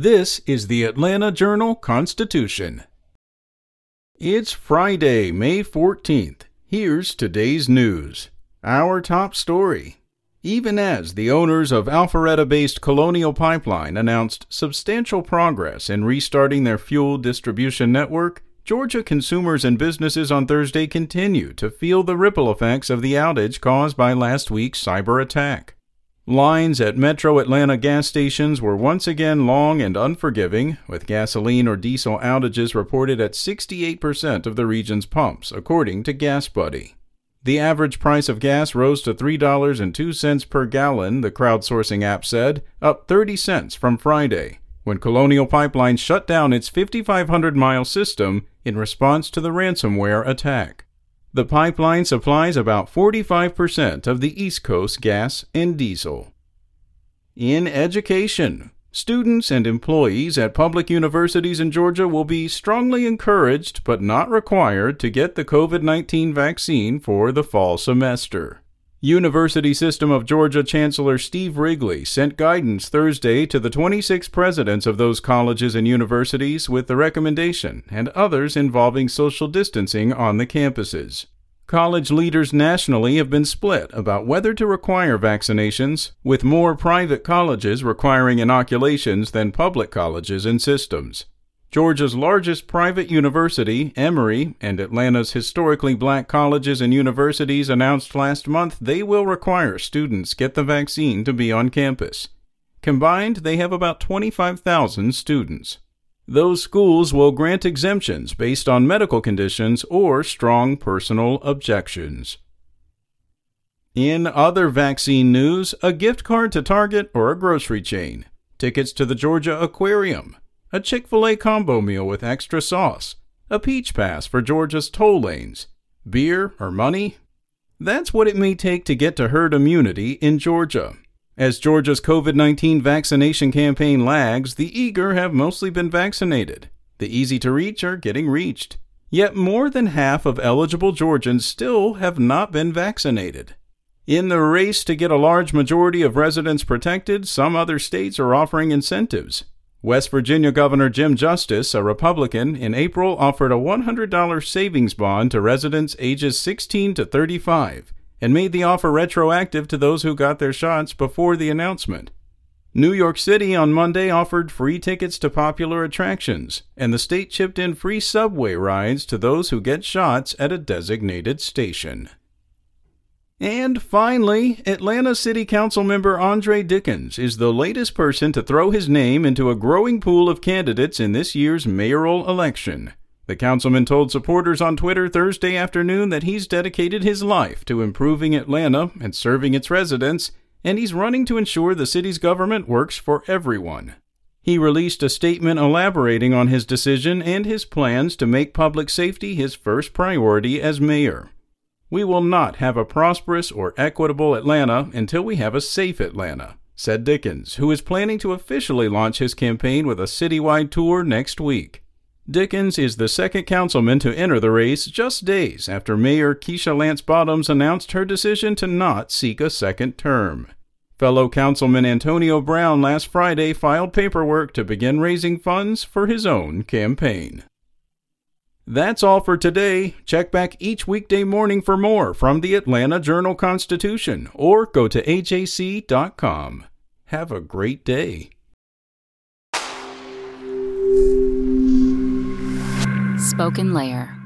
This is the Atlanta Journal Constitution. It's Friday, May 14th. Here's today's news. Our top story. Even as the owners of Alpharetta based Colonial Pipeline announced substantial progress in restarting their fuel distribution network, Georgia consumers and businesses on Thursday continue to feel the ripple effects of the outage caused by last week's cyber attack. Lines at Metro Atlanta gas stations were once again long and unforgiving, with gasoline or diesel outages reported at 68% of the region's pumps, according to GasBuddy. The average price of gas rose to $3.02 per gallon, the crowdsourcing app said, up 30 cents from Friday, when Colonial Pipeline shut down its 5,500 mile system in response to the ransomware attack. The pipeline supplies about 45% of the East Coast gas and diesel. In education, students and employees at public universities in Georgia will be strongly encouraged but not required to get the COVID 19 vaccine for the fall semester. University System of Georgia Chancellor Steve Wrigley sent guidance Thursday to the 26 presidents of those colleges and universities with the recommendation and others involving social distancing on the campuses. College leaders nationally have been split about whether to require vaccinations, with more private colleges requiring inoculations than public colleges and systems. Georgia's largest private university, Emory, and Atlanta's historically black colleges and universities announced last month they will require students get the vaccine to be on campus. Combined, they have about 25,000 students. Those schools will grant exemptions based on medical conditions or strong personal objections. In other vaccine news, a gift card to Target or a grocery chain, tickets to the Georgia Aquarium, a Chick fil A combo meal with extra sauce, a peach pass for Georgia's toll lanes, beer or money? That's what it may take to get to herd immunity in Georgia. As Georgia's COVID 19 vaccination campaign lags, the eager have mostly been vaccinated. The easy to reach are getting reached. Yet more than half of eligible Georgians still have not been vaccinated. In the race to get a large majority of residents protected, some other states are offering incentives. West Virginia Governor Jim Justice, a Republican, in April offered a $100 savings bond to residents ages 16 to 35 and made the offer retroactive to those who got their shots before the announcement. New York City on Monday offered free tickets to popular attractions, and the state chipped in free subway rides to those who get shots at a designated station. And finally, Atlanta City Council member Andre Dickens is the latest person to throw his name into a growing pool of candidates in this year's mayoral election. The councilman told supporters on Twitter Thursday afternoon that he's dedicated his life to improving Atlanta and serving its residents, and he's running to ensure the city's government works for everyone. He released a statement elaborating on his decision and his plans to make public safety his first priority as mayor. We will not have a prosperous or equitable Atlanta until we have a safe Atlanta, said Dickens, who is planning to officially launch his campaign with a citywide tour next week. Dickens is the second councilman to enter the race just days after Mayor Keisha Lance Bottoms announced her decision to not seek a second term. Fellow Councilman Antonio Brown last Friday filed paperwork to begin raising funds for his own campaign. That's all for today. Check back each weekday morning for more from the Atlanta Journal Constitution or go to ajc.com. Have a great day. Spoken Layer